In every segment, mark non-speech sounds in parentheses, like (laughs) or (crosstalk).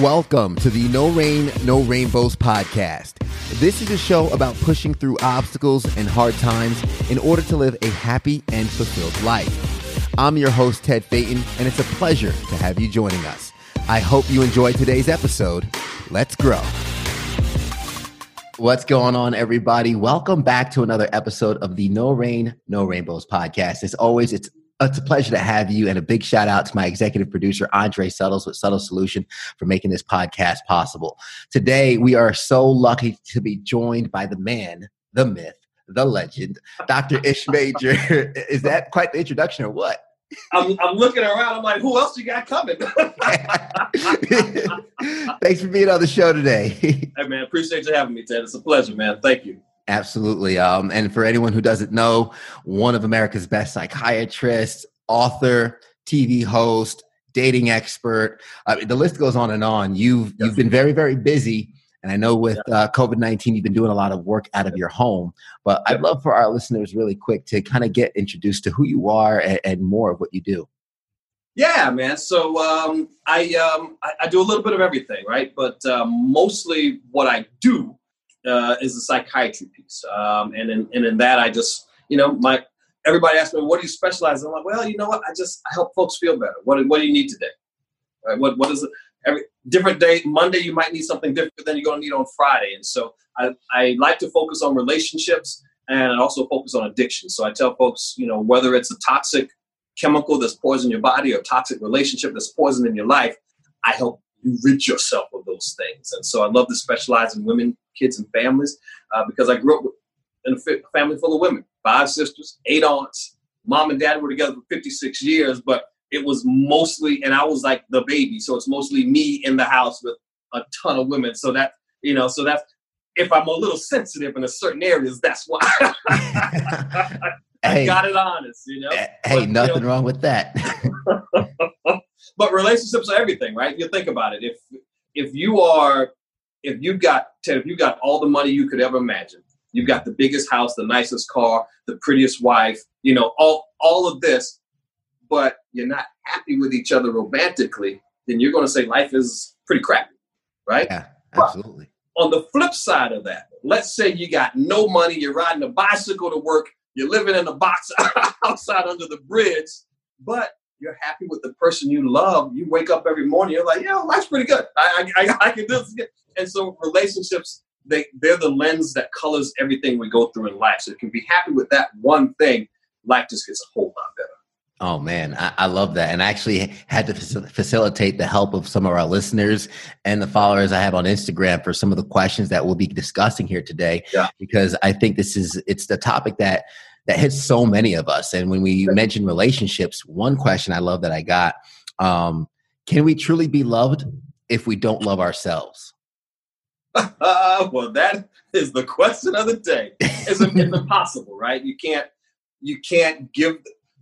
Welcome to the No Rain, No Rainbows podcast. This is a show about pushing through obstacles and hard times in order to live a happy and fulfilled life. I'm your host, Ted Phaeton, and it's a pleasure to have you joining us. I hope you enjoyed today's episode. Let's grow. What's going on, everybody? Welcome back to another episode of the No Rain, No Rainbows podcast. As always, it's Uh, it's a pleasure to have you, and a big shout out to my executive producer, Andre Suttles with Subtle Solution, for making this podcast possible. Today, we are so lucky to be joined by the man, the myth, the legend, Dr. Ish Major. Is that quite the introduction, or what? I'm, I'm looking around. I'm like, who else you got coming? (laughs) Thanks for being on the show today. hey, man, appreciate you having me, Ted. It's a pleasure, man. Thank you. Absolutely. Um, and for anyone who doesn't know, one of America's best psychiatrists, author, TV host, dating expert. Uh, the list goes on and on. You've you've been very very busy, and I know with uh, COVID nineteen, you've been doing a lot of work out of your home. But I'd love for our listeners, really quick, to kind of get introduced to who you are and, and more of what you do. Yeah, man. So um, I, um, I, I do a little bit of everything, right? But um, mostly what I do uh, is the psychiatry piece, um, and in and in that I just you know my everybody asks me what do you specialize in? I'm like, well, you know what? I just I help folks feel better. What what do you need today? Right? What what is it? Every different day. Monday you might need something different than you're going to need on Friday, and so I I like to focus on relationships and I also focus on addiction. So I tell folks, you know, whether it's a toxic chemical that's poisoning your body or toxic relationship that's poisoning your life, I help you rid yourself of those things. And so I love to specialize in women, kids, and families uh, because I grew up in a family full of women, five sisters, eight aunts. Mom and dad were together for 56 years, but it was mostly, and I was like the baby, so it's mostly me in the house with a ton of women. So that, you know, so that's, if I'm a little sensitive in a certain areas, that's why. (laughs) (laughs) I got it honest, you know. Hey, but, nothing you know, wrong with that. (laughs) but relationships are everything, right? You think about it. If if you are if you've got Ted, if you got all the money you could ever imagine, you've got the biggest house, the nicest car, the prettiest wife, you know, all all of this, but you're not happy with each other romantically, then you're going to say life is pretty crappy, right? Yeah, absolutely. But on the flip side of that, let's say you got no money, you're riding a bicycle to work, you're living in a box (laughs) outside under the bridge, but you're happy with the person you love. You wake up every morning, you're like, yeah, life's pretty good. I, I, I can do this. And so relationships, they, they're the lens that colors everything we go through in life. So if you can be happy with that one thing, life just gets a whole lot better. Oh man, I, I, love that. And I actually had to facilitate the help of some of our listeners and the followers I have on Instagram for some of the questions that we'll be discussing here today. Yeah. Because I think this is it's the topic that that hits so many of us. And when we mention relationships, one question I love that I got: um, Can we truly be loved if we don't love ourselves? (laughs) Well, that is the question of the day. It's, it's (laughs) impossible, right? You can't you can't give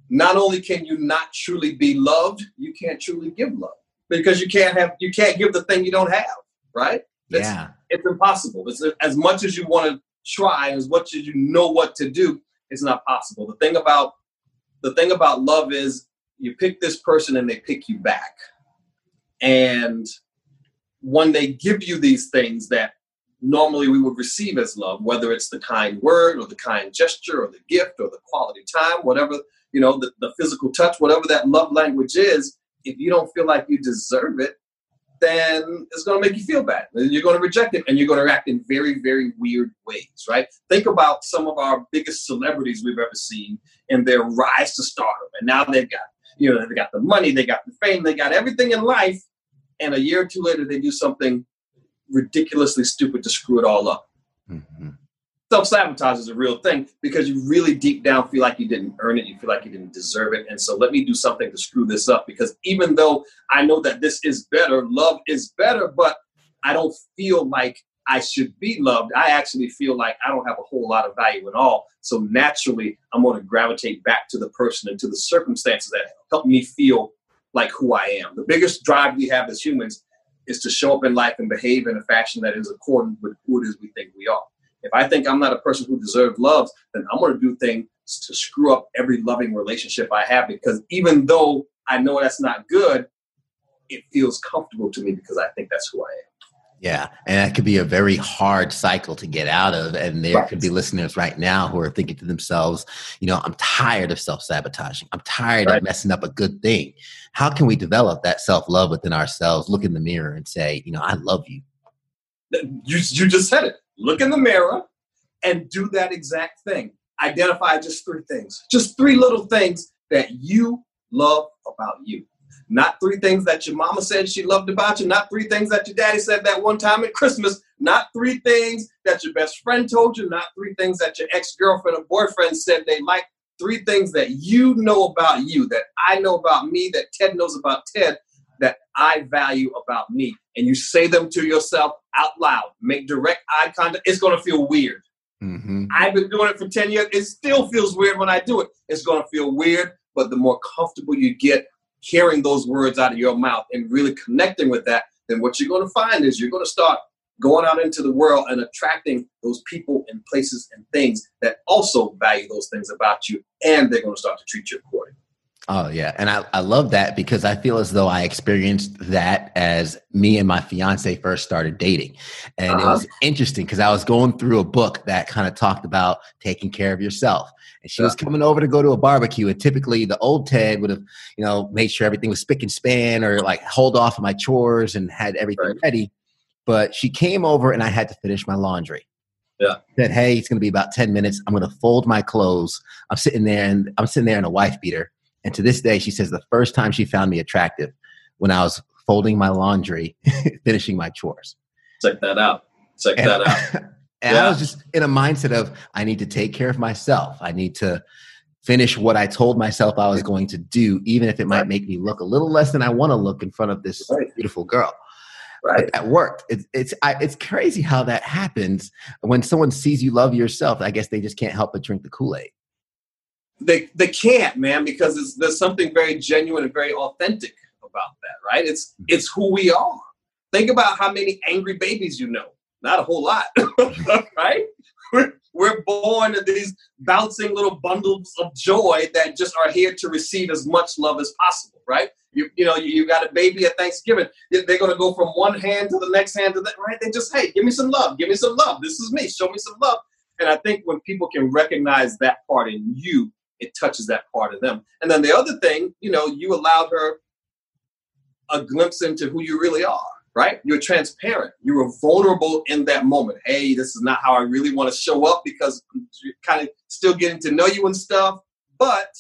not only can you not truly be loved, you can't truly give love because you can't have you can't give the thing you don't have, right? It's, yeah, it's impossible. It's as much as you want to try, as much as you know what to do, it's not possible. The thing about the thing about love is you pick this person and they pick you back, and when they give you these things that normally we would receive as love, whether it's the kind word or the kind gesture or the gift or the quality time, whatever you know, the, the physical touch, whatever that love language is, if you don't feel like you deserve it, then it's going to make you feel bad. And you're going to reject it and you're going to act in very, very weird ways, right? Think about some of our biggest celebrities we've ever seen and their rise to stardom. And now they've got, you know, they've got the money, they got the fame, they got everything in life. And a year or two later, they do something ridiculously stupid to screw it all up. Mm-hmm self sabotage is a real thing because you really deep down feel like you didn't earn it, you feel like you didn't deserve it. And so let me do something to screw this up because even though I know that this is better, love is better, but I don't feel like I should be loved. I actually feel like I don't have a whole lot of value at all. So naturally, I'm going to gravitate back to the person and to the circumstances that help me feel like who I am. The biggest drive we have as humans is to show up in life and behave in a fashion that is accordant with who it is we think we are. If I think I'm not a person who deserves love, then I'm going to do things to screw up every loving relationship I have because even though I know that's not good, it feels comfortable to me because I think that's who I am. Yeah, and that could be a very hard cycle to get out of. And there right. could be listeners right now who are thinking to themselves, you know, I'm tired of self sabotaging. I'm tired right. of messing up a good thing. How can we develop that self love within ourselves? Look in the mirror and say, you know, I love you. You, you just said it. Look in the mirror and do that exact thing. Identify just three things, just three little things that you love about you. Not three things that your mama said she loved about you. Not three things that your daddy said that one time at Christmas. Not three things that your best friend told you. Not three things that your ex girlfriend or boyfriend said they like. Three things that you know about you, that I know about me, that Ted knows about Ted, I value about me. And you say them to yourself out loud. Make direct eye contact. It's going to feel weird. Mm-hmm. I've been doing it for 10 years. It still feels weird when I do it. It's going to feel weird, but the more comfortable you get hearing those words out of your mouth and really connecting with that, then what you're going to find is you're going to start going out into the world and attracting those people and places and things that also value those things about you, and they're going to start to treat you accordingly. Oh yeah, and I, I love that because I feel as though I experienced that as me and my fiance first started dating, and uh-huh. it was interesting because I was going through a book that kind of talked about taking care of yourself, and she was coming over to go to a barbecue, and typically the old Ted would have you know made sure everything was spick and span or like hold off of my chores and had everything right. ready, but she came over and I had to finish my laundry. Yeah. Said, hey, it's going to be about ten minutes. I'm going to fold my clothes. I'm sitting there and I'm sitting there in a wife beater and to this day, she says the first time she found me attractive when I was folding my laundry, (laughs) finishing my chores. Check that out. Check and, that out. (laughs) and yeah. I was just in a mindset of I need to take care of myself. I need to finish what I told myself I was going to do, even if it might make me look a little less than I want to look in front of this right. beautiful girl. Right. But that worked. It's it's I, it's crazy how that happens when someone sees you love yourself. I guess they just can't help but drink the Kool Aid they they can't, man, because there's something very genuine and very authentic about that, right? It's mm-hmm. it's who we are. Think about how many angry babies you know. Not a whole lot, (laughs) right? We're, we're born in these bouncing little bundles of joy that just are here to receive as much love as possible, right? You, you know, you, you got a baby at Thanksgiving. They're going to go from one hand to the next hand to that, right? They just, hey, give me some love. Give me some love. This is me. Show me some love. And I think when people can recognize that part in you, it touches that part of them. And then the other thing, you know, you allowed her a glimpse into who you really are, right? You're transparent. You were vulnerable in that moment. Hey, this is not how I really want to show up because you're kind of still getting to know you and stuff, but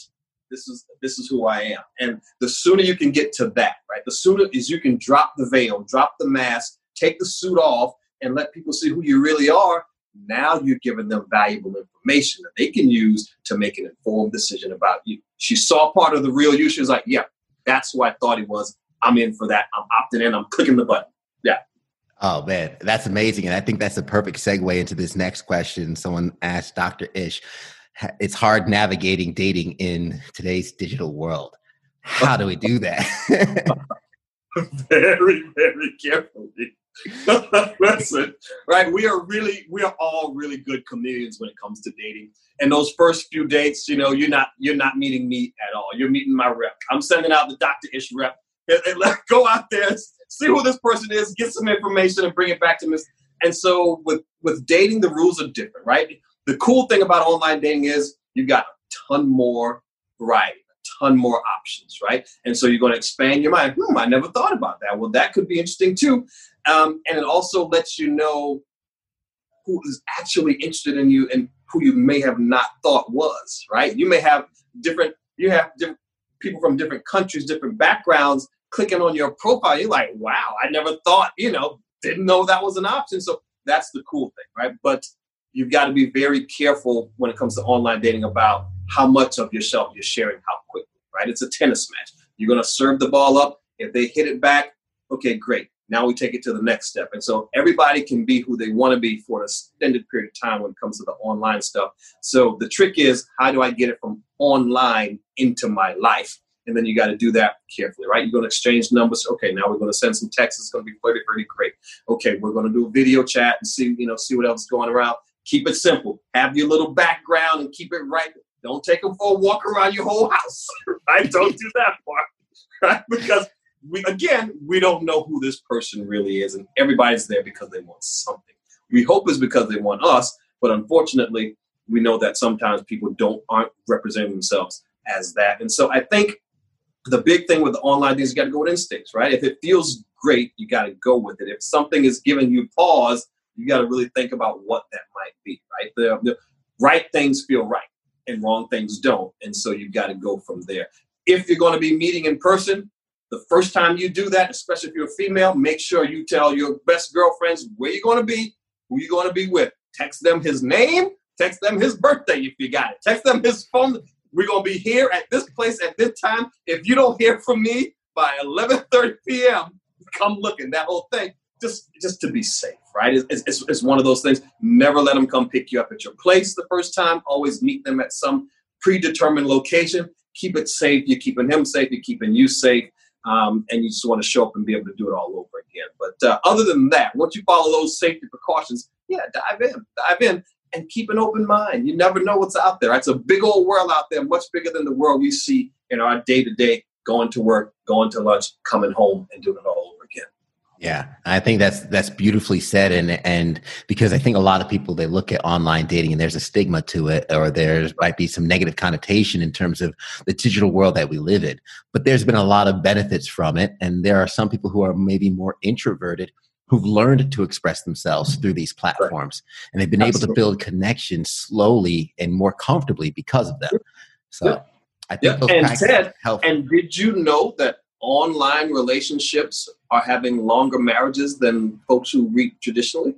this is this is who I am. And the sooner you can get to that, right? The sooner is you can drop the veil, drop the mask, take the suit off, and let people see who you really are, now you're giving them valuable information that they can use to make an informed decision about you. She saw part of the real you. She was like, yeah, that's who I thought he was. I'm in for that. I'm opting in. I'm clicking the button. Yeah. Oh man, that's amazing. And I think that's a perfect segue into this next question. Someone asked Dr. Ish, it's hard navigating dating in today's digital world. How do we do that? (laughs) (laughs) very, very carefully. (laughs) Listen, right? We are really, we are all really good comedians when it comes to dating. And those first few dates, you know, you're not, you're not meeting me at all. You're meeting my rep. I'm sending out the Dr. Ish rep. And, and let (laughs) go out there, see who this person is, get some information, and bring it back to me. And so with with dating, the rules are different, right? The cool thing about online dating is you've got a ton more variety ton more options, right? And so you're going to expand your mind. Hmm, I never thought about that. Well, that could be interesting too. Um, and it also lets you know who is actually interested in you and who you may have not thought was, right? You may have different, you have different people from different countries, different backgrounds clicking on your profile. You're like, wow, I never thought, you know, didn't know that was an option. So that's the cool thing, right? But you've got to be very careful when it comes to online dating about how much of yourself you're sharing how quickly, right? It's a tennis match. You're going to serve the ball up. If they hit it back, okay, great. Now we take it to the next step. And so everybody can be who they want to be for an extended period of time when it comes to the online stuff. So the trick is, how do I get it from online into my life? And then you got to do that carefully, right? You're going to exchange numbers. Okay, now we're going to send some texts. It's going to be pretty, pretty great. Okay, we're going to do a video chat and see, you know, see what else is going around. Keep it simple. Have your little background and keep it right. Don't take them for a walk around your whole house, (laughs) right? Don't do that part? (laughs) Because we again we don't know who this person really is, and everybody's there because they want something. We hope it's because they want us, but unfortunately, we know that sometimes people don't aren't representing themselves as that. And so I think the big thing with the online things, you got to go with instincts, right? If it feels great, you got to go with it. If something is giving you pause, you got to really think about what that might be, right? The, the right things feel right and wrong things don't. And so you've got to go from there. If you're going to be meeting in person, the first time you do that, especially if you're a female, make sure you tell your best girlfriends where you're going to be, who you're going to be with. Text them his name, text them his birthday if you got it. Text them his phone. We're going to be here at this place at this time. If you don't hear from me by 11:30 p.m., come looking. That whole thing, just just to be safe, right? It's, it's, it's one of those things. Never let them come pick you up at your place the first time. Always meet them at some predetermined location. Keep it safe. You're keeping him safe. You're keeping you safe. Um, and you just want to show up and be able to do it all over again. But uh, other than that, once you follow those safety precautions, yeah, dive in, dive in, and keep an open mind. You never know what's out there. It's a big old world out there, much bigger than the world we see in our day to day, going to work, going to lunch, coming home, and doing it all over again. Yeah, I think that's that's beautifully said, and and because I think a lot of people they look at online dating and there's a stigma to it, or there might be some negative connotation in terms of the digital world that we live in. But there's been a lot of benefits from it, and there are some people who are maybe more introverted who've learned to express themselves through these platforms, right. and they've been Absolutely. able to build connections slowly and more comfortably because of them. So. Yeah. I think yeah. and Ted, help. and did you know that online relationships are having longer marriages than folks who read traditionally?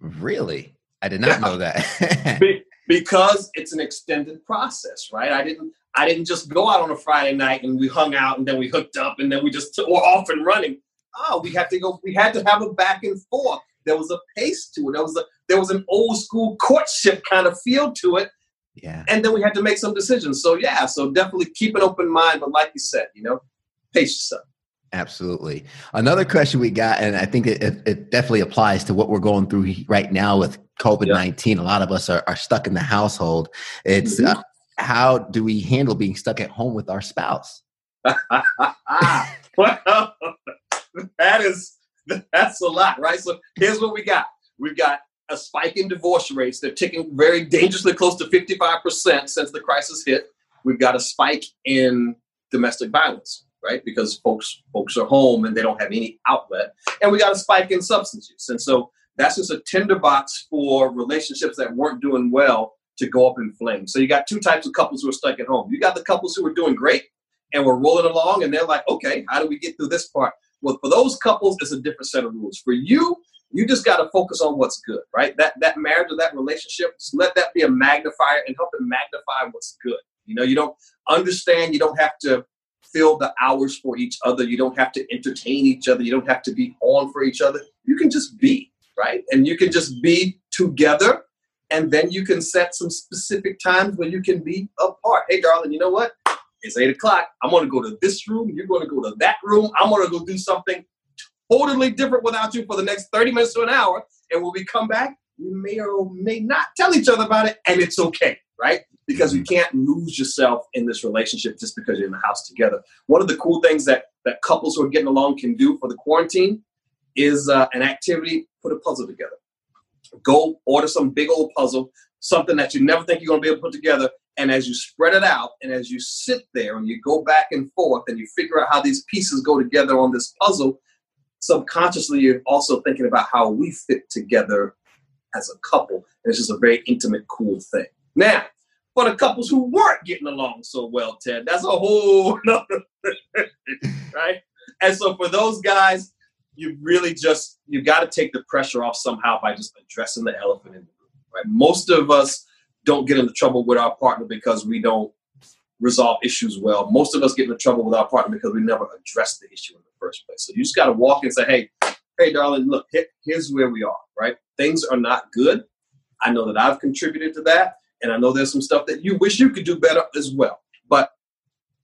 Really? I did not know that. (laughs) Be- because it's an extended process, right? I didn't I didn't just go out on a Friday night and we hung out and then we hooked up and then we just were off and running. Oh, we had to go. We had to have a back and forth. There was a pace to it. There was a there was an old school courtship kind of feel to it. Yeah. And then we had to make some decisions. So yeah, so definitely keep an open mind. But like you said, you know, pace yourself. Absolutely. Another question we got, and I think it, it definitely applies to what we're going through right now with COVID 19. A lot of us are, are stuck in the household. It's mm-hmm. uh, how do we handle being stuck at home with our spouse? (laughs) well, that is that's a lot, right? So here's what we got. We've got a spike in divorce rates. They're ticking very dangerously close to 55% since the crisis hit. We've got a spike in domestic violence right? Because folks folks are home and they don't have any outlet, and we got a spike in substance use, and so that's just a tinderbox for relationships that weren't doing well to go up in flames. So you got two types of couples who are stuck at home. You got the couples who are doing great and we're rolling along, and they're like, okay, how do we get through this part? Well, for those couples, it's a different set of rules. For you, you just got to focus on what's good, right? That that marriage or that relationship, just let that be a magnifier and help it magnify what's good. You know, you don't understand, you don't have to fill the hours for each other. You don't have to entertain each other. You don't have to be on for each other. You can just be, right? And you can just be together. And then you can set some specific times where you can be apart. Hey, darling, you know what? It's eight o'clock. I'm going to go to this room. You're going to go to that room. I'm going to go do something totally different without you for the next 30 minutes to an hour. And when we come back, we may or may not tell each other about it. And it's okay, right? because you can't lose yourself in this relationship just because you're in the house together. One of the cool things that that couples who are getting along can do for the quarantine is uh, an activity: put a puzzle together. Go order some big old puzzle, something that you never think you're going to be able to put together. And as you spread it out, and as you sit there and you go back and forth, and you figure out how these pieces go together on this puzzle, subconsciously you're also thinking about how we fit together as a couple. And it's just a very intimate, cool thing. Now, for the couples who weren't getting along so well, Ted. That's a whole (laughs) nother right? And so for those guys, you really just you got to take the pressure off somehow by just addressing the elephant in the room. Right? Most of us don't get into trouble with our partner because we don't resolve issues well. Most of us get into trouble with our partner because we never address the issue in the first place. So you just got to walk and say, "Hey, hey, darling, look, here's where we are. Right? Things are not good. I know that I've contributed to that. And I know there's some stuff that you wish you could do better as well. But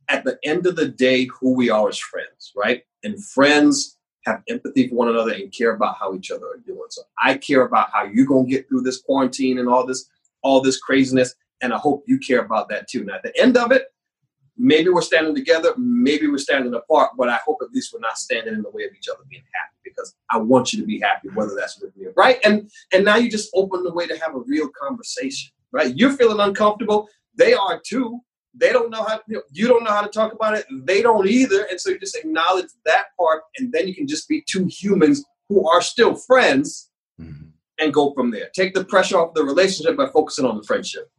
at the end of the day, who we are as friends, right? And friends have empathy for one another and care about how each other are doing. So I care about how you're gonna get through this quarantine and all this, all this craziness. And I hope you care about that too. Now at the end of it, maybe we're standing together, maybe we're standing apart, but I hope at least we're not standing in the way of each other being happy because I want you to be happy, whether that's with me, right? And and now you just open the way to have a real conversation, right? You're feeling uncomfortable, they are too. They don't know how you, know, you don't know how to talk about it, they don't either, and so you just acknowledge that part, and then you can just be two humans who are still friends, mm-hmm. and go from there. Take the pressure off the relationship by focusing on the friendship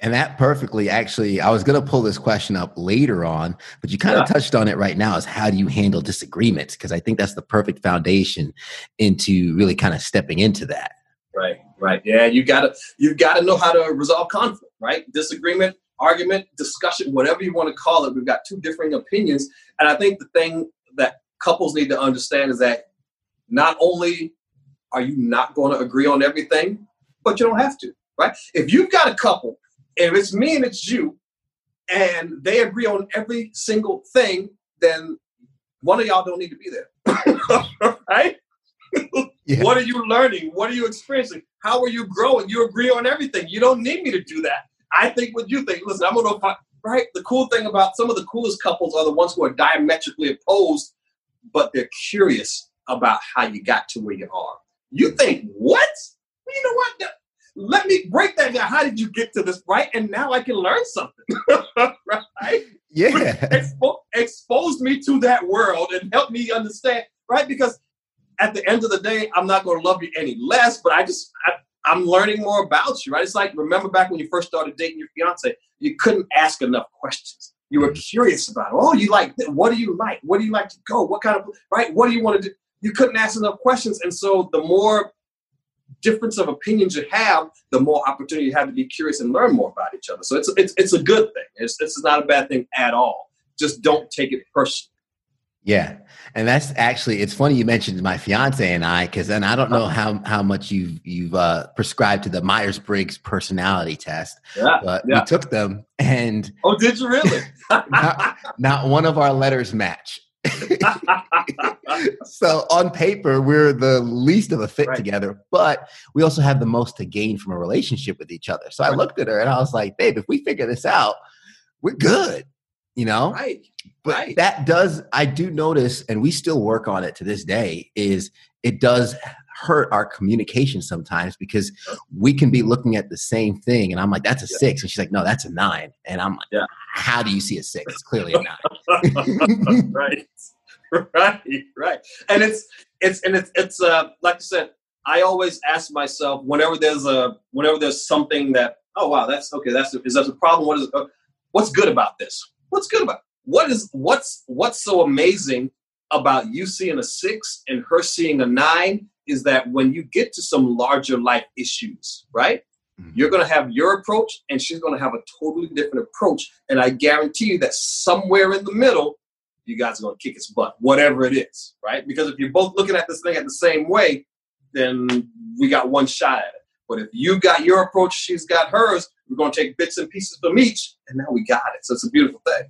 and that perfectly actually i was going to pull this question up later on but you kind of yeah. touched on it right now is how do you handle disagreements because i think that's the perfect foundation into really kind of stepping into that right right yeah you gotta you gotta know how to resolve conflict right disagreement argument discussion whatever you want to call it we've got two differing opinions and i think the thing that couples need to understand is that not only are you not going to agree on everything but you don't have to right if you've got a couple if it's me and it's you, and they agree on every single thing, then one of y'all don't need to be there. (laughs) right? (laughs) Yeah. What are you learning? What are you experiencing? How are you growing? You agree on everything. You don't need me to do that. I think what you think. Listen, I'm gonna find, right. The cool thing about some of the coolest couples are the ones who are diametrically opposed, but they're curious about how you got to where you are. You think what? You know what? let me break that down. How did you get to this? Right. And now I can learn something. (laughs) right. Yeah. Expo- expose me to that world and help me understand. Right. Because at the end of the day, I'm not going to love you any less, but I just, I, am learning more about you. Right. It's like, remember back when you first started dating your fiance, you couldn't ask enough questions. You were mm. curious about, oh, you like, what do you like? What do you like to go? What kind of, right? What do you want to do? You couldn't ask enough questions. And so the more difference of opinions you have, the more opportunity you have to be curious and learn more about each other. So it's it's it's a good thing. It's it's not a bad thing at all. Just don't take it personally. Yeah. And that's actually it's funny you mentioned my fiance and I because then I don't know how how much you've you've uh, prescribed to the Myers Briggs personality test. Yeah, but yeah. we took them and oh, did you really? (laughs) not, not one of our letters match. (laughs) so on paper, we're the least of a fit right. together, but we also have the most to gain from a relationship with each other. So. I looked at her and I was like, babe, if we figure this out, we're good. You know? Right. But right. that does, I do notice, and we still work on it to this day, is it does hurt our communication sometimes because we can be looking at the same thing and I'm like, that's a yeah. six. And she's like, no, that's a nine. And I'm like, yeah. how do you see a six? It's clearly a nine. (laughs) right. Right. Right. And it's, it's, and it's, it's, uh, like I said, I always ask myself whenever there's a, whenever there's something that, oh, wow, that's okay. That's, is that a problem? What is, uh, what's good about this? What's good about, what is, what's, what's so amazing about you seeing a six and her seeing a nine is that when you get to some larger life issues, right? Mm-hmm. You're going to have your approach and she's going to have a totally different approach. And I guarantee you that somewhere in the middle, you guys are going to kick its butt, whatever it is, right? Because if you're both looking at this thing at the same way, then we got one shot at it. But if you got your approach, she's got hers, we're going to take bits and pieces from each, and now we got it. So it's a beautiful thing.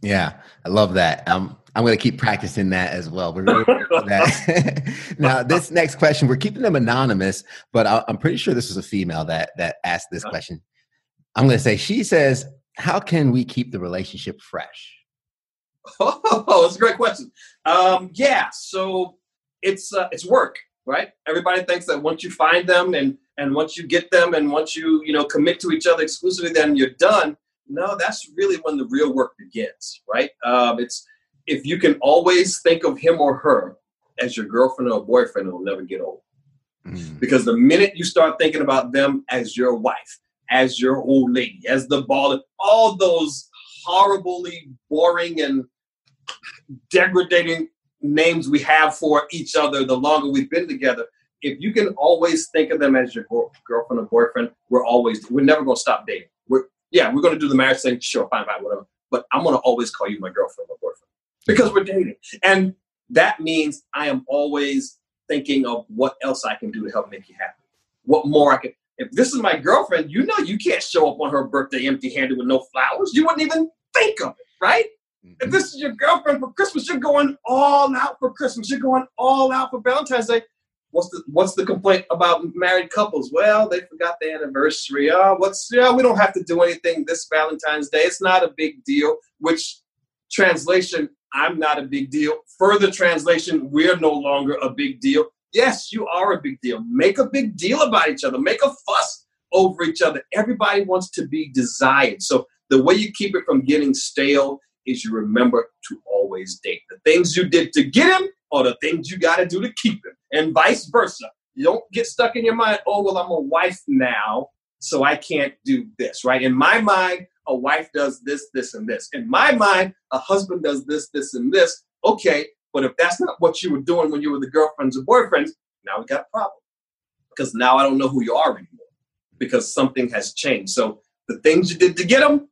Yeah, I love that. Um, I'm going to keep practicing that as well. We're really that. (laughs) now, this next question, we're keeping them anonymous, but I'm pretty sure this was a female that that asked this question. I'm going to say she says, "How can we keep the relationship fresh?" (laughs) Oh, that's a great question. Um, yeah, so it's uh, it's work, right? Everybody thinks that once you find them and and once you get them and once you you know commit to each other exclusively, then you're done. No, that's really when the real work begins, right? Um, it's if you can always think of him or her as your girlfriend or boyfriend, it'll never get old. Mm. Because the minute you start thinking about them as your wife, as your old lady, as the ball, all those horribly boring and degrading names we have for each other the longer we've been together, if you can always think of them as your girlfriend or boyfriend, we're always, we're never going to stop dating. We're, yeah, we're going to do the marriage thing, sure, fine, fine, whatever. But I'm going to always call you my girlfriend or boyfriend because we're dating. And that means I am always thinking of what else I can do to help make you happy. What more I can. If this is my girlfriend, you know you can't show up on her birthday empty handed with no flowers. You wouldn't even think of it, right? Mm-hmm. If this is your girlfriend for Christmas, you're going all out for Christmas. You're going all out for Valentine's Day. What's the what's the complaint about married couples? Well, they forgot the anniversary. Oh, what's yeah, we don't have to do anything this Valentine's Day. It's not a big deal. Which translation, I'm not a big deal. Further translation, we're no longer a big deal. Yes, you are a big deal. Make a big deal about each other. Make a fuss over each other. Everybody wants to be desired. So the way you keep it from getting stale is you remember to always date. The things you did to get him or the things you got to do to keep him, and vice versa. You don't get stuck in your mind, oh, well, I'm a wife now, so I can't do this, right? In my mind, a wife does this, this, and this. In my mind, a husband does this, this, and this. Okay, but if that's not what you were doing when you were the girlfriends or boyfriends, now we got a problem. Because now I don't know who you are anymore because something has changed. So the things you did to get them,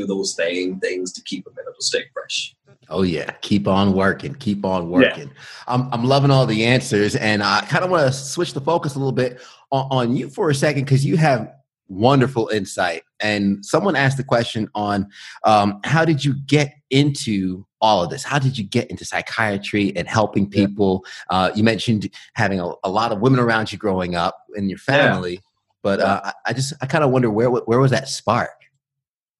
do those same things to keep them and it'll stay fresh. Oh yeah, keep on working, keep on working. Yeah. I'm I'm loving all the answers, and I kind of want to switch the focus a little bit on, on you for a second because you have wonderful insight. And someone asked the question on um, how did you get into all of this? How did you get into psychiatry and helping people? Yeah. Uh, you mentioned having a, a, lot of women around you growing up in your family, yeah. but uh, I, I just I kind of wonder where where was that spark?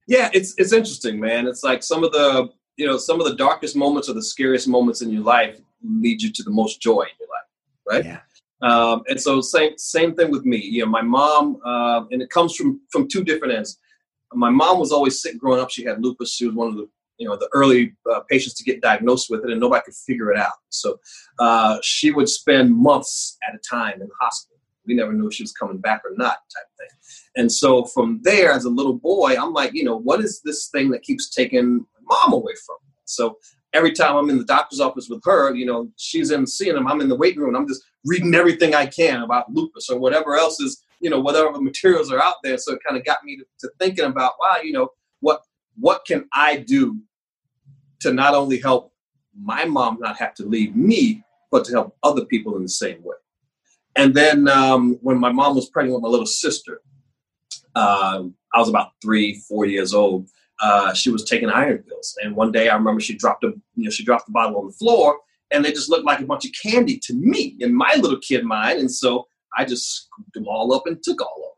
Yeah, it's it's interesting, man. It's like some of the you know some of the darkest moments or the scariest moments in your life lead you to the most joy in your life, right? Yeah. Um, and so same same thing with me. You know, my mom, uh, and it comes from from two different ends. My mom was always sick growing up. She had lupus. She was one of the you know the early uh, patients to get diagnosed with it, and nobody could figure it out. So uh, she would spend months at a time in the hospital. We never knew if she was coming back or not, type thing. And so from there, as a little boy, I'm like, you know, what is this thing that keeps taking mom away from me? So every time I'm in the doctor's office with her, you know, she's in seeing him, I'm in the waiting room, I'm just reading everything I can about lupus or whatever else is, you know, whatever materials are out there. So it kind of got me to, to thinking about, wow, you know, what what can I do to not only help my mom not have to leave me, but to help other people in the same way. And then um, when my mom was pregnant with my little sister, uh, I was about three, four years old. Uh, she was taking iron pills, and one day I remember she dropped a, you know, she dropped the bottle on the floor, and they just looked like a bunch of candy to me in my little kid mind, and so I just scooped them all up and took all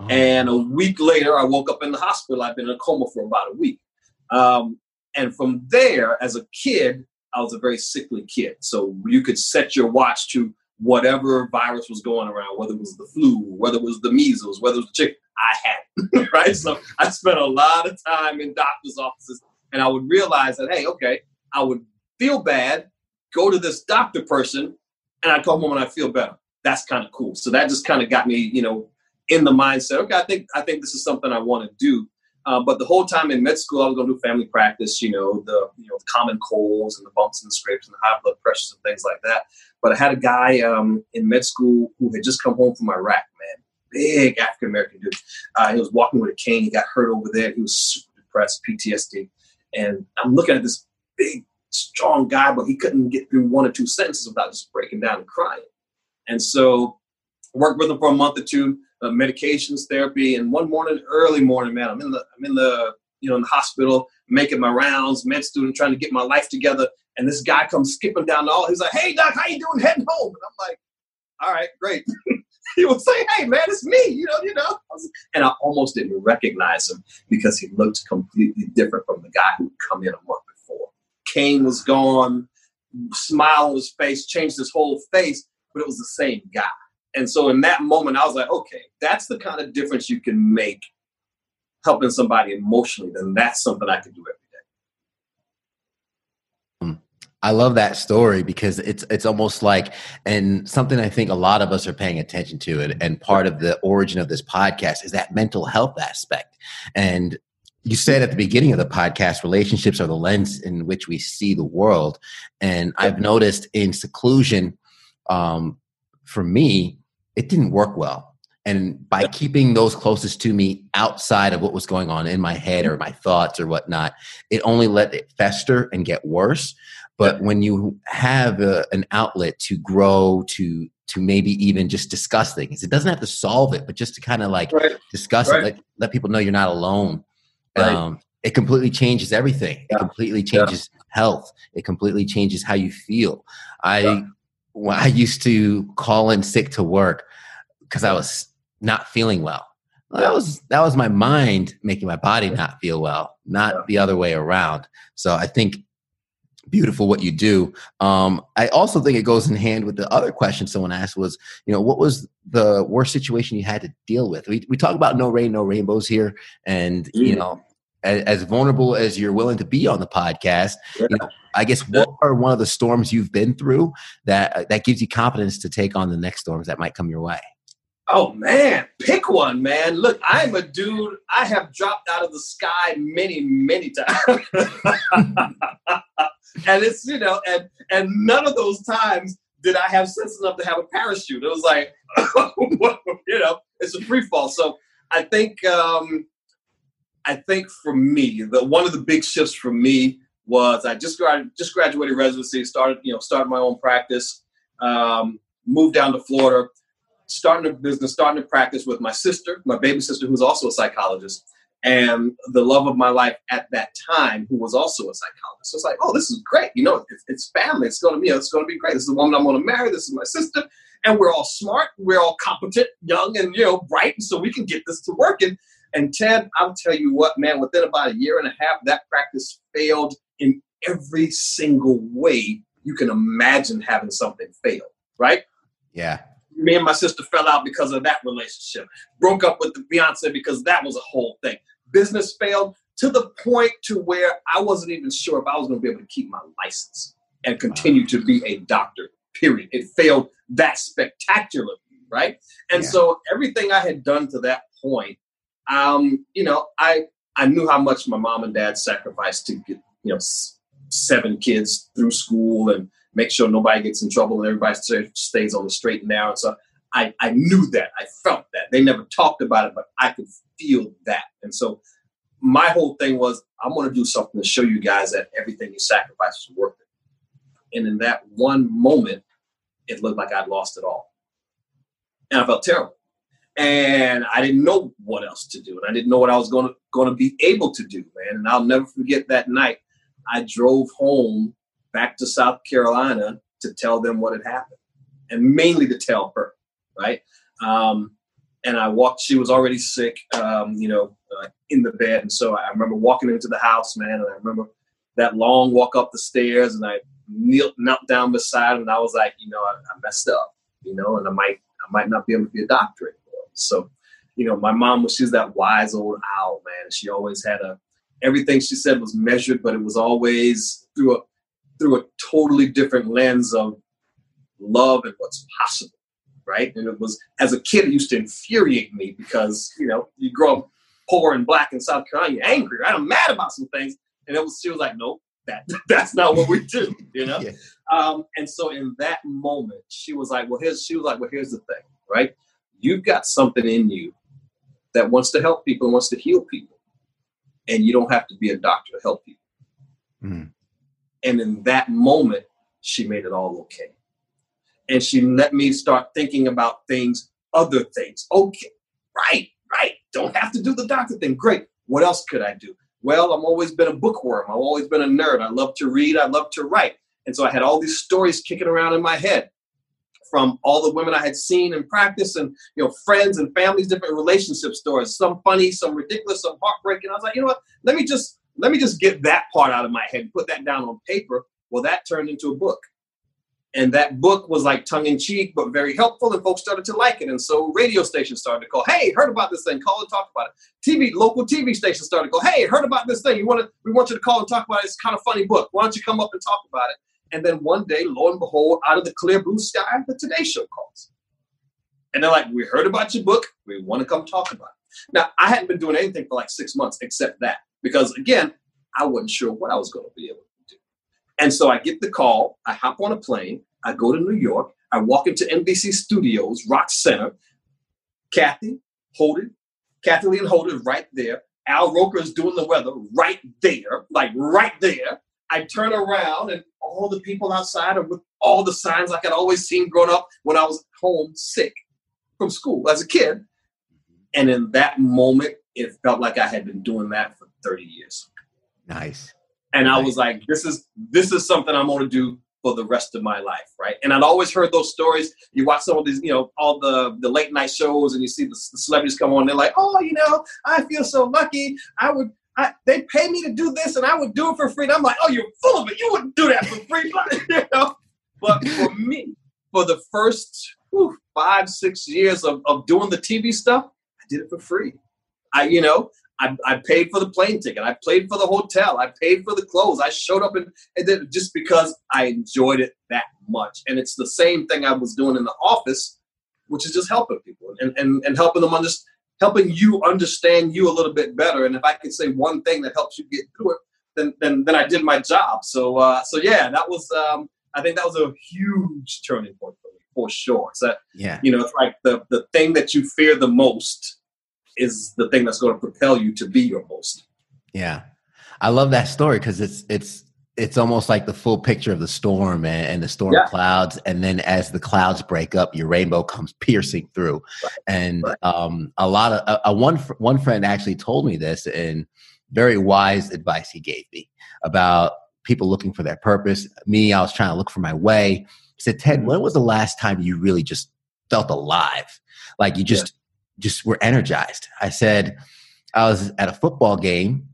of them. Oh. And a week later, I woke up in the hospital. I've been in a coma for about a week, um, and from there, as a kid, I was a very sickly kid. So you could set your watch to whatever virus was going around, whether it was the flu, whether it was the measles, whether it was the chick, I had, (laughs) right? So I spent a lot of time in doctor's offices and I would realize that, hey, okay, I would feel bad, go to this doctor person, and I'd come home and I feel better. That's kind of cool. So that just kind of got me, you know, in the mindset. Okay, I think I think this is something I want to do. Uh, but the whole time in med school, I was going to do family practice. You know, the you know the common colds and the bumps and the scrapes and the high blood pressures and things like that. But I had a guy um, in med school who had just come home from Iraq, man, big African American dude. Uh, he was walking with a cane. He got hurt over there. He was super depressed, PTSD. And I'm looking at this big, strong guy, but he couldn't get through one or two sentences without just breaking down and crying. And so worked with him for a month or two, uh, medications, therapy. And one morning, early morning, man, I'm in the, I'm in the, you know, in the hospital, making my rounds, med student, trying to get my life together. And this guy comes skipping down the hall. He's like, "Hey, doc, how you doing? Heading home?" And I'm like, "All right, great." (laughs) he would say, "Hey, man, it's me," you know, you know. And I almost didn't recognize him because he looked completely different from the guy who'd come in a month before. Cane was gone, smile on his face, changed his whole face, but it was the same guy. And so in that moment, I was like, okay, that's the kind of difference you can make helping somebody emotionally. Then that's something I can do every day. I love that story because it's it's almost like and something I think a lot of us are paying attention to it and part of the origin of this podcast is that mental health aspect. And you said at the beginning of the podcast relationships are the lens in which we see the world and I've noticed in seclusion um, for me it didn't work well and by keeping those closest to me outside of what was going on in my head or my thoughts or whatnot, it only let it fester and get worse. But when you have a, an outlet to grow, to to maybe even just discuss things, it doesn't have to solve it, but just to kind of like right. discuss right. it, let, let people know you're not alone. Right. Um, it completely changes everything. Yeah. It completely changes yeah. health. It completely changes how you feel. I yeah. When I used to call in sick to work because I was not feeling well. That was that was my mind making my body not feel well, not the other way around. So I think beautiful what you do. Um, I also think it goes in hand with the other question someone asked was, you know, what was the worst situation you had to deal with? We we talk about no rain, no rainbows here, and mm. you know, as, as, vulnerable as you're willing to be on the podcast, yeah. you know, I guess what are one of the storms you've been through that that gives you confidence to take on the next storms that might come your way? Oh man, pick one, man. Look, I'm a dude. I have dropped out of the sky many, many times. (laughs) and it's you know, and and none of those times did I have sense enough to have a parachute. It was like, (laughs) you know, it's a free fall. So I think, um, I think for me, the one of the big shifts for me was I just grad, just graduated residency, started you know, started my own practice, um, moved down to Florida, starting a business, starting to practice with my sister, my baby sister, who's also a psychologist and the love of my life at that time, who was also a psychologist. So it's like, oh, this is great. You know, it's, it's family. It's going to be, it's going to be great. This is the woman I'm going to marry. This is my sister, and we're all smart. We're all competent, young, and you know, bright, so we can get this to working. And Ted, I'll tell you what, man. Within about a year and a half, that practice failed in every single way you can imagine having something fail. Right? Yeah me and my sister fell out because of that relationship. Broke up with the fiance because that was a whole thing business failed to the point to where I wasn't even sure if I was going to be able to keep my license and continue to be a doctor. Period. It failed that spectacularly, right? And yeah. so everything I had done to that point, um, you know, I I knew how much my mom and dad sacrificed to get you know seven kids through school and make sure nobody gets in trouble and everybody stays on the straight and narrow. So I, I knew that. I felt that. They never talked about it, but I could feel that. And so my whole thing was, I want to do something to show you guys that everything you sacrifice is worth it. And in that one moment, it looked like I'd lost it all. And I felt terrible. And I didn't know what else to do. And I didn't know what I was going going to be able to do, man. And I'll never forget that night. I drove home back to South Carolina to tell them what had happened and mainly to tell her right? Um, and I walked. She was already sick, um, you know, uh, in the bed. And so I remember walking into the house, man, and I remember that long walk up the stairs, and I knelt, knelt down beside him, and I was like, you know, I, I messed up, you know, and I might, I might not be able to be a doctor anymore. So, you know, my mom was she's that wise old owl, man. She always had a everything she said was measured, but it was always through a through a totally different lens of love and what's possible right? And it was as a kid, it used to infuriate me because you know you grow up poor and black in South Carolina, you're angry, right? I'm mad about some things, and it was she was like, nope, that (laughs) that's not what we do, you know. (laughs) yeah. um, and so in that moment, she was like, well, here's she was like, well, here's the thing, right? You've got something in you that wants to help people and wants to heal people, and you don't have to be a doctor to help people. Mm. And in that moment, she made it all okay and she let me start thinking about things, other things. Okay, right, right. Don't have to do the doctor thing. Great. What else could I do? Well, I've always been a bookworm. I've always been a nerd. I love to read. I love to write. And so I had all these stories kicking around in my head from all the women I had seen in practice and you know friends and families, different relationship stories. Some funny, some ridiculous, some heartbreaking. I was like, you know what? Let me just let me just get that part out of my head, and put that down on paper. Well, that turned into a book. And that book was like tongue in cheek, but very helpful, and folks started to like it. And so radio stations started to call, "Hey, heard about this thing? Call and talk about it." TV, local TV stations started to go, "Hey, heard about this thing? You want to? We want you to call and talk about it. It's kind of funny book. Why don't you come up and talk about it?" And then one day, lo and behold, out of the clear blue sky, the Today Show calls, and they're like, "We heard about your book. We want to come talk about it." Now, I hadn't been doing anything for like six months except that, because again, I wasn't sure what I was going to be able to do. and so I get the call, I hop on a plane, I go to New York, I walk into NBC Studios, Rock Center. Kathy Holden, Kathie Lee Holden right there. Al Roker is doing the weather right there, like right there. I turn around and all the people outside are with all the signs like I'd always seen growing up when I was home sick from school as a kid. Mm-hmm. And in that moment, it felt like I had been doing that for 30 years. Nice and I was like, this is this is something I'm gonna do for the rest of my life, right? And I'd always heard those stories. You watch some of these, you know, all the the late night shows, and you see the, the celebrities come on. They're like, "Oh, you know, I feel so lucky. I would, I, they pay me to do this, and I would do it for free." And I'm like, "Oh, you're full of it. You wouldn't do that for free, (laughs) you know." But for (laughs) me, for the first whew, five, six years of, of doing the TV stuff, I did it for free. I, you know, I, I paid for the plane ticket. I paid for the hotel. I paid for the clothes. I showed up and, and then just because I enjoyed it that much. And it's the same thing I was doing in the office, which is just helping people and, and, and helping them understand, helping you understand you a little bit better. And if I could say one thing that helps you get through it, then then, then I did my job. So uh, so yeah, that was um, I think that was a huge turning point for me for sure. So yeah, you know, it's like the the thing that you fear the most is the thing that's going to propel you to be your most. Yeah, I love that story because it's it's it's almost like the full picture of the storm and, and the storm yeah. clouds, and then as the clouds break up, your rainbow comes piercing through. Right. And right. Um, a lot of a, a one one friend actually told me this, and very wise advice he gave me about people looking for their purpose. Me, I was trying to look for my way. He said, Ted, when was the last time you really just felt alive? Like you just just were energized. I said, I was at a football game.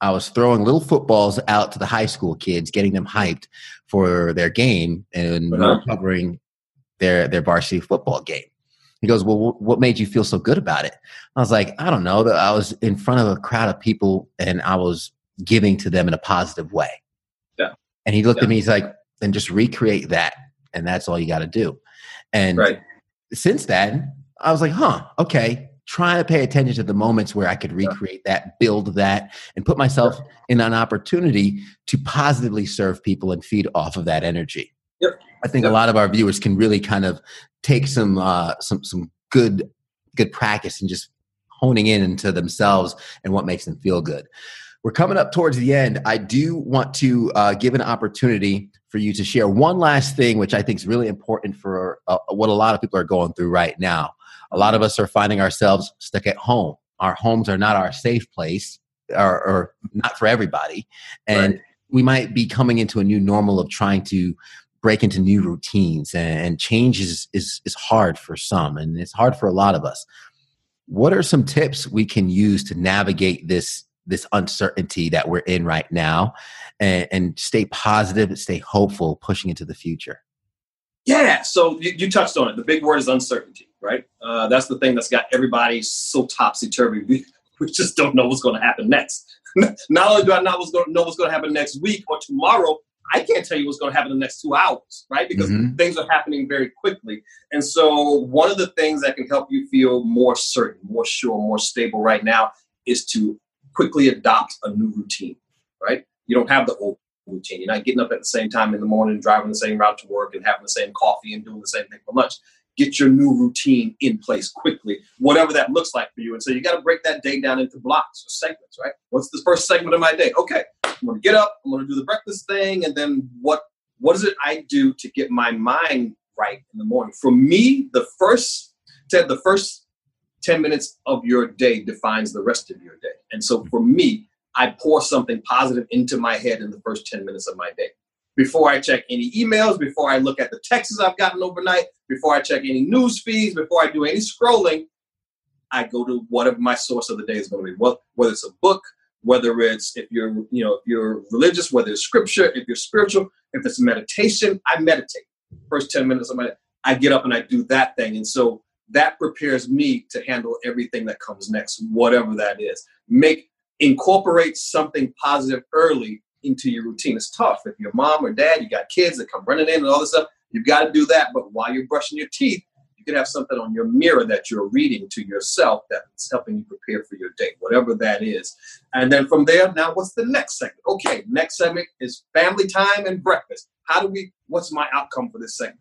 I was throwing little footballs out to the high school kids, getting them hyped for their game and uh-huh. covering their their varsity football game. He goes, "Well, what made you feel so good about it?" I was like, "I don't know. I was in front of a crowd of people and I was giving to them in a positive way." Yeah. And he looked yeah. at me. He's like, "Then just recreate that, and that's all you got to do." And right. since then, I was like, huh, okay. Trying to pay attention to the moments where I could recreate that, build that, and put myself in an opportunity to positively serve people and feed off of that energy. Yep. I think yep. a lot of our viewers can really kind of take some uh, some some good good practice and just honing in into themselves and what makes them feel good. We're coming up towards the end. I do want to uh, give an opportunity for you to share one last thing, which I think is really important for uh, what a lot of people are going through right now. A lot of us are finding ourselves stuck at home. Our homes are not our safe place, or, or not for everybody. And right. we might be coming into a new normal of trying to break into new routines, and, and change is, is, is hard for some, and it's hard for a lot of us. What are some tips we can use to navigate this this uncertainty that we're in right now and, and stay positive, stay hopeful, pushing into the future? Yeah, so you, you, touched on it. The big word is uncertainty, right? Uh, that's the thing that's got everybody so topsy turvy. We, (laughs) we just don't know what's going to happen next. (laughs) not only do I not know what's going to happen next week or tomorrow, I can't tell you what's going to happen in the next two hours, right? Because mm-hmm. things are happening very quickly. And so, one of the things that can help you feel more certain, more sure, more stable right now is to quickly adopt a new routine, right? You don't have the old routine. You're not getting up at the same time in the morning, driving the same route to work, and having the same coffee and doing the same thing for lunch. Get your new routine in place quickly, whatever that looks like for you. And so you got to break that day down into blocks or segments, right? What's the first segment of my day? Okay, I'm going to get up. I'm going to do the breakfast thing, and then what? What is it I do to get my mind right in the morning? For me, the first Ted, the first 10 minutes of your day defines the rest of your day. And so for me, I pour something positive into my head in the first 10 minutes of my day. Before I check any emails, before I look at the texts I've gotten overnight, before I check any news feeds, before I do any scrolling, I go to whatever my source of the day is going to be. Whether it's a book, whether it's if you're you know you're religious, whether it's scripture, if you're spiritual, if it's meditation, I meditate. First 10 minutes of my I get up and I do that thing. And so that prepares me to handle everything that comes next, whatever that is. Make incorporate something positive early into your routine. It's tough. If you're mom or dad, you got kids that come running in and all this stuff, you've got to do that. But while you're brushing your teeth, you can have something on your mirror that you're reading to yourself that's helping you prepare for your day, whatever that is. And then from there, now what's the next segment? Okay, next segment is family time and breakfast. How do we, what's my outcome for this segment?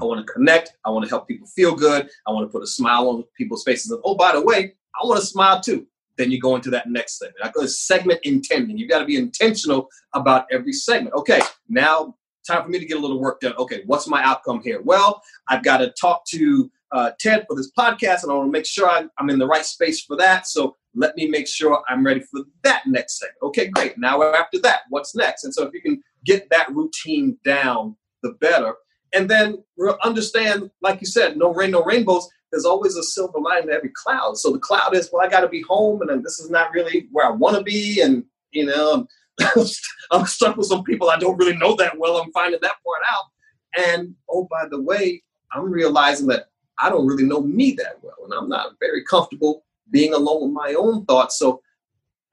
I want to connect. I want to help people feel good. I want to put a smile on people's faces. And oh, by the way, I want to smile too. Then you go into that next segment. I call it segment intending. You've got to be intentional about every segment. Okay, now time for me to get a little work done. Okay, what's my outcome here? Well, I've got to talk to uh, Ted for this podcast, and I want to make sure I, I'm in the right space for that. So let me make sure I'm ready for that next segment. Okay, great. Now after that, what's next? And so if you can get that routine down, the better. And then understand, like you said, no rain, no rainbows. There's always a silver lining to every cloud. So the cloud is, well, I got to be home, and this is not really where I want to be, and you know, (laughs) I'm stuck with some people I don't really know that well. I'm finding that part out. And oh, by the way, I'm realizing that I don't really know me that well, and I'm not very comfortable being alone with my own thoughts. So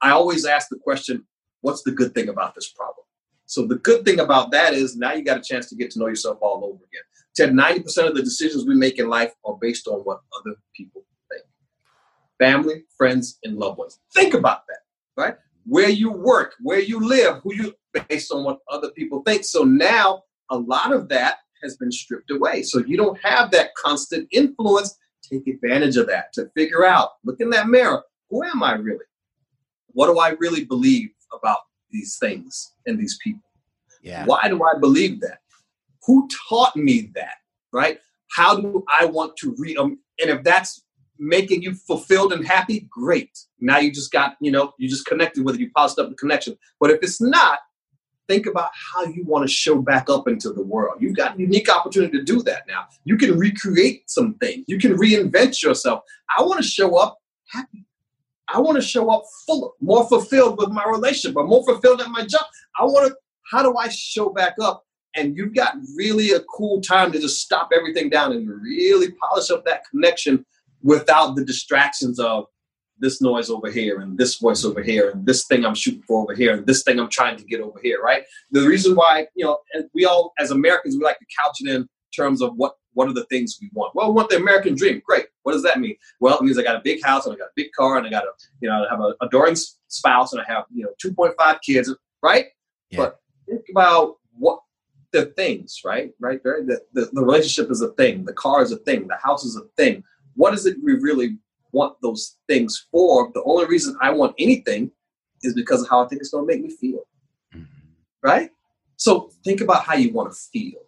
I always ask the question, what's the good thing about this problem? So the good thing about that is now you got a chance to get to know yourself all over again. Ted, 90% of the decisions we make in life are based on what other people think. Family, friends, and loved ones. Think about that, right? Where you work, where you live, who you based on what other people think. So now a lot of that has been stripped away. So you don't have that constant influence. Take advantage of that to figure out, look in that mirror, who am I really? What do I really believe about these things and these people? Yeah. Why do I believe that? Who taught me that? Right? How do I want to read? And if that's making you fulfilled and happy, great. Now you just got, you know, you just connected with it, you polished up the connection. But if it's not, think about how you want to show back up into the world. You've got a unique opportunity to do that now. You can recreate some things. You can reinvent yourself. I want to show up happy. I want to show up fuller, more fulfilled with my relationship, or more fulfilled at my job. I want to, how do I show back up? And you've got really a cool time to just stop everything down and really polish up that connection without the distractions of this noise over here and this voice over here and this thing I'm shooting for over here and this thing I'm trying to get over here, right? The reason why, you know, we all as Americans we like to couch it in terms of what what are the things we want? Well, we want the American dream. Great. What does that mean? Well, it means I got a big house and I got a big car and I got a, you know, I have a adoring spouse and I have, you know, 2.5 kids, right? Yeah. But think about what things, right? Right? Right? The, the, the relationship is a thing. The car is a thing. The house is a thing. What is it we really want those things for. The only reason I want anything is because of how I think it's going to make me feel. Mm-hmm. Right? So think about how you want to feel.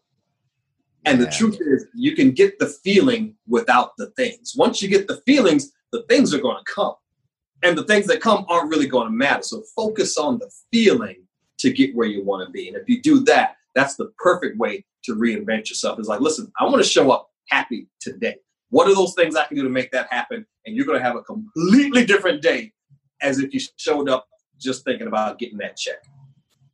And yeah. the truth is, you can get the feeling without the things. Once you get the feelings, the things are going to come. And the things that come aren't really going to matter. So focus on the feeling to get where you want to be. And if you do that, that's the perfect way to reinvent yourself. It's like, listen, I want to show up happy today. What are those things I can do to make that happen? And you're going to have a completely different day as if you showed up just thinking about getting that check.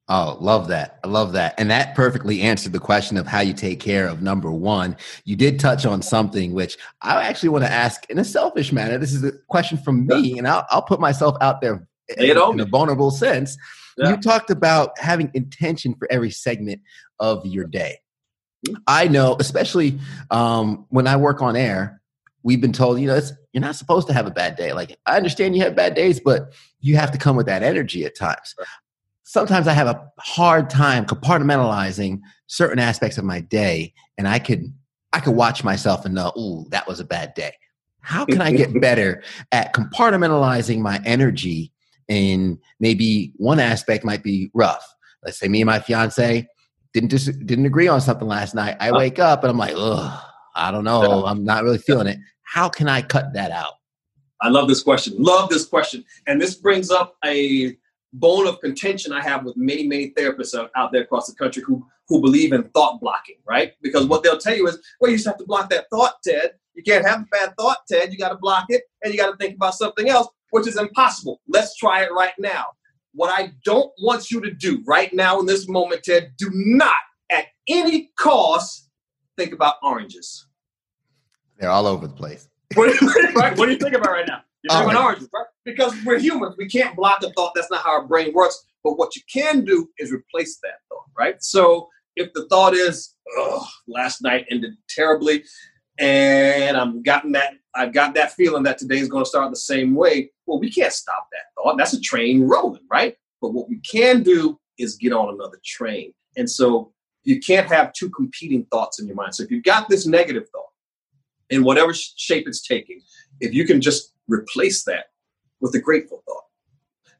Oh, love that. I love that. And that perfectly answered the question of how you take care of number one. You did touch on something which I actually want to ask in a selfish manner. This is a question from me, and I'll, I'll put myself out there in, in a vulnerable sense. Yeah. You talked about having intention for every segment of your day. I know, especially um, when I work on air, we've been told, you know, you're not supposed to have a bad day. Like, I understand you have bad days, but you have to come with that energy at times. Sometimes I have a hard time compartmentalizing certain aspects of my day, and I could I could watch myself and know, ooh, that was a bad day. How can I get (laughs) better at compartmentalizing my energy? And maybe one aspect might be rough. Let's say me and my fiance, didn't dis- didn't agree on something last night. I wake up and I'm like, ugh, I don't know. I'm not really feeling it. How can I cut that out? I love this question. Love this question. And this brings up a bone of contention I have with many, many therapists out there across the country who who believe in thought blocking, right? Because what they'll tell you is, well, you just have to block that thought, Ted. You can't have a bad thought, Ted. You got to block it and you got to think about something else, which is impossible. Let's try it right now. What I don't want you to do right now in this moment, Ted, do not at any cost think about oranges. They're all over the place. (laughs) what, right? what are you thinking about right now? You're thinking oranges, right? Because we're humans. We can't block a thought. That's not how our brain works. But what you can do is replace that thought, right? So if the thought is, oh, last night ended terribly, and I'm gotten that I've got that feeling that today is going to start the same way. Well, we can't stop that thought. That's a train rolling, right? But what we can do is get on another train. And so you can't have two competing thoughts in your mind. So if you've got this negative thought in whatever shape it's taking, if you can just replace that with a grateful thought,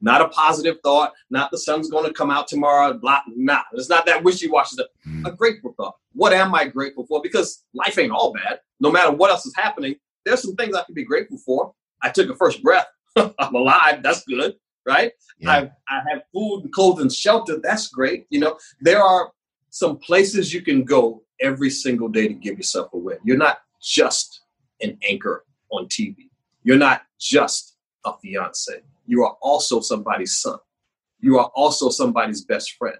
not a positive thought, not the sun's going to come out tomorrow, blah, nah, it's not that wishy-washy stuff. Mm. A grateful thought. What am I grateful for? Because life ain't all bad. No matter what else is happening, there's some things I can be grateful for. I took a first breath. (laughs) I'm alive. That's good, right? Yeah. I, I have food and clothing, shelter. That's great. You know, there are some places you can go every single day to give yourself a win. You're not just an anchor on TV. You're not just a fiance. You are also somebody's son. You are also somebody's best friend.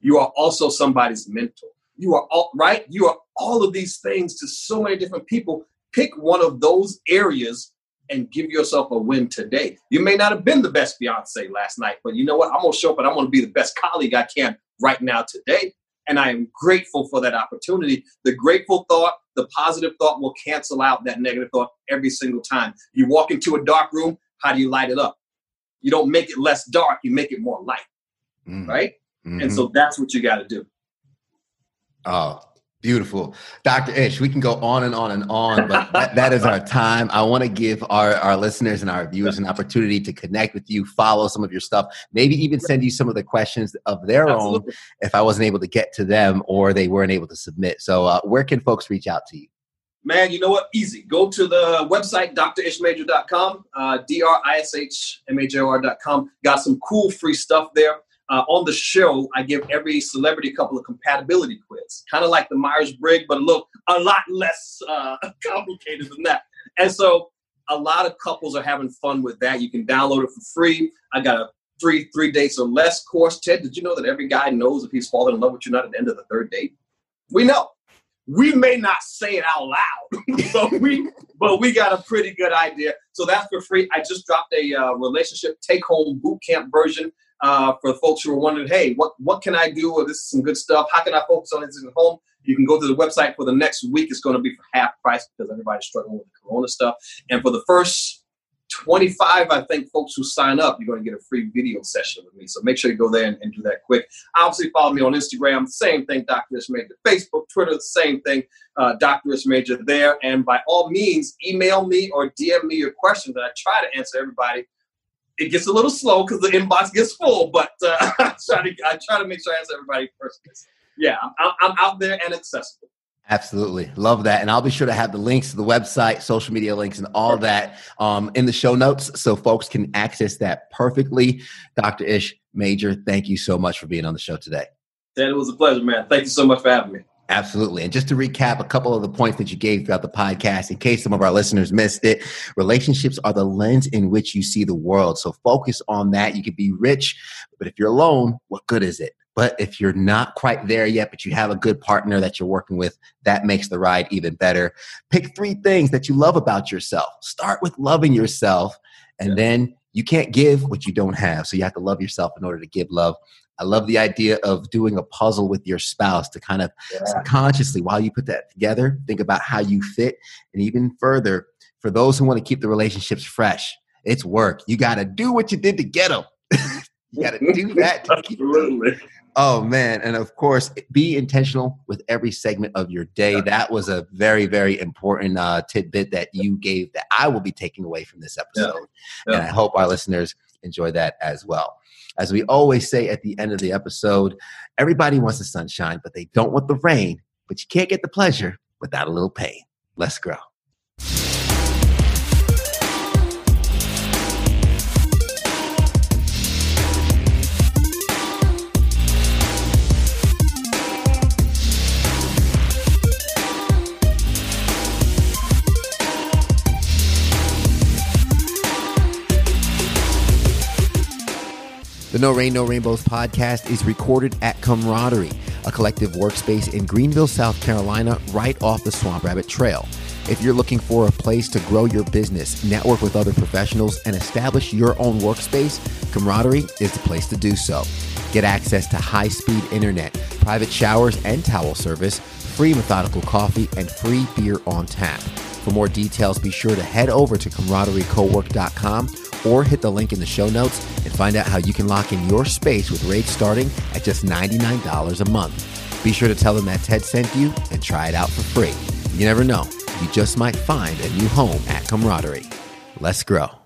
You are also somebody's mentor. You are all right. You are all of these things to so many different people. Pick one of those areas and give yourself a win today. You may not have been the best fiance last night, but you know what? I'm gonna show up and I'm gonna be the best colleague I can right now today. And I am grateful for that opportunity. The grateful thought, the positive thought will cancel out that negative thought every single time. You walk into a dark room, how do you light it up? You don't make it less dark, you make it more light. Mm-hmm. Right? Mm-hmm. And so that's what you got to do. Oh, Beautiful. Dr. Ish, we can go on and on and on, but that, that is our time. I want to give our, our listeners and our viewers an opportunity to connect with you, follow some of your stuff, maybe even send you some of the questions of their Absolutely. own if I wasn't able to get to them or they weren't able to submit. So, uh, where can folks reach out to you? Man, you know what? Easy. Go to the website, drishmajor.com, uh, D-R-I-S-H-M-A-J-O-R.com. Got some cool free stuff there. Uh, on the show, I give every celebrity a couple a compatibility quiz, kind of like the Myers Briggs, but a little, a lot less uh, (laughs) complicated than that. And so, a lot of couples are having fun with that. You can download it for free. I got a free three dates or less course. Ted, did you know that every guy knows if he's falling in love with you not at the end of the third date? We know. We may not say it out loud, (laughs) but we but we got a pretty good idea. So that's for free. I just dropped a uh, relationship take home boot camp version uh, for folks who are wondering, hey, what, what can I do? Or this is some good stuff. How can I focus on this at home? You can go to the website for the next week. It's going to be for half price because everybody's struggling with the corona stuff. And for the first 25, I think, folks who sign up, you're going to get a free video session with me. So make sure you go there and, and do that quick. Obviously, follow me on Instagram. Same thing, Dr. Ish Major. Facebook, Twitter, same thing, uh, Dr. Ish Major there. And by all means, email me or DM me your questions. And I try to answer everybody it gets a little slow because the inbox gets full, but uh, (laughs) I try to I try to make sure I answer everybody first. Yeah, I'm, I'm out there and accessible. Absolutely. Love that. And I'll be sure to have the links to the website, social media links, and all that um, in the show notes so folks can access that perfectly. Dr. Ish Major, thank you so much for being on the show today. Ted, it was a pleasure, man. Thank you so much for having me. Absolutely. And just to recap a couple of the points that you gave throughout the podcast, in case some of our listeners missed it, relationships are the lens in which you see the world. So focus on that. You could be rich, but if you're alone, what good is it? But if you're not quite there yet, but you have a good partner that you're working with, that makes the ride even better. Pick three things that you love about yourself. Start with loving yourself, and yeah. then you can't give what you don't have. So you have to love yourself in order to give love. I love the idea of doing a puzzle with your spouse to kind of yeah. subconsciously, while you put that together, think about how you fit. And even further, for those who want to keep the relationships fresh, it's work. You got to do what you did to get them. (laughs) you got to do that. To (laughs) Absolutely. Oh man, and of course, be intentional with every segment of your day. That was a very, very important uh, tidbit that you gave that I will be taking away from this episode, yeah. Yeah. and I hope our listeners enjoy that as well. As we always say at the end of the episode, everybody wants the sunshine, but they don't want the rain. But you can't get the pleasure without a little pain. Let's grow. The No Rain, No Rainbows podcast is recorded at Camaraderie, a collective workspace in Greenville, South Carolina, right off the Swamp Rabbit Trail. If you're looking for a place to grow your business, network with other professionals, and establish your own workspace, Camaraderie is the place to do so. Get access to high speed internet, private showers and towel service, free methodical coffee, and free beer on tap. For more details, be sure to head over to camaraderiecowork.com or hit the link in the show notes and find out how you can lock in your space with rates starting at just $99 a month. Be sure to tell them that Ted sent you and try it out for free. You never know, you just might find a new home at Camaraderie. Let's grow.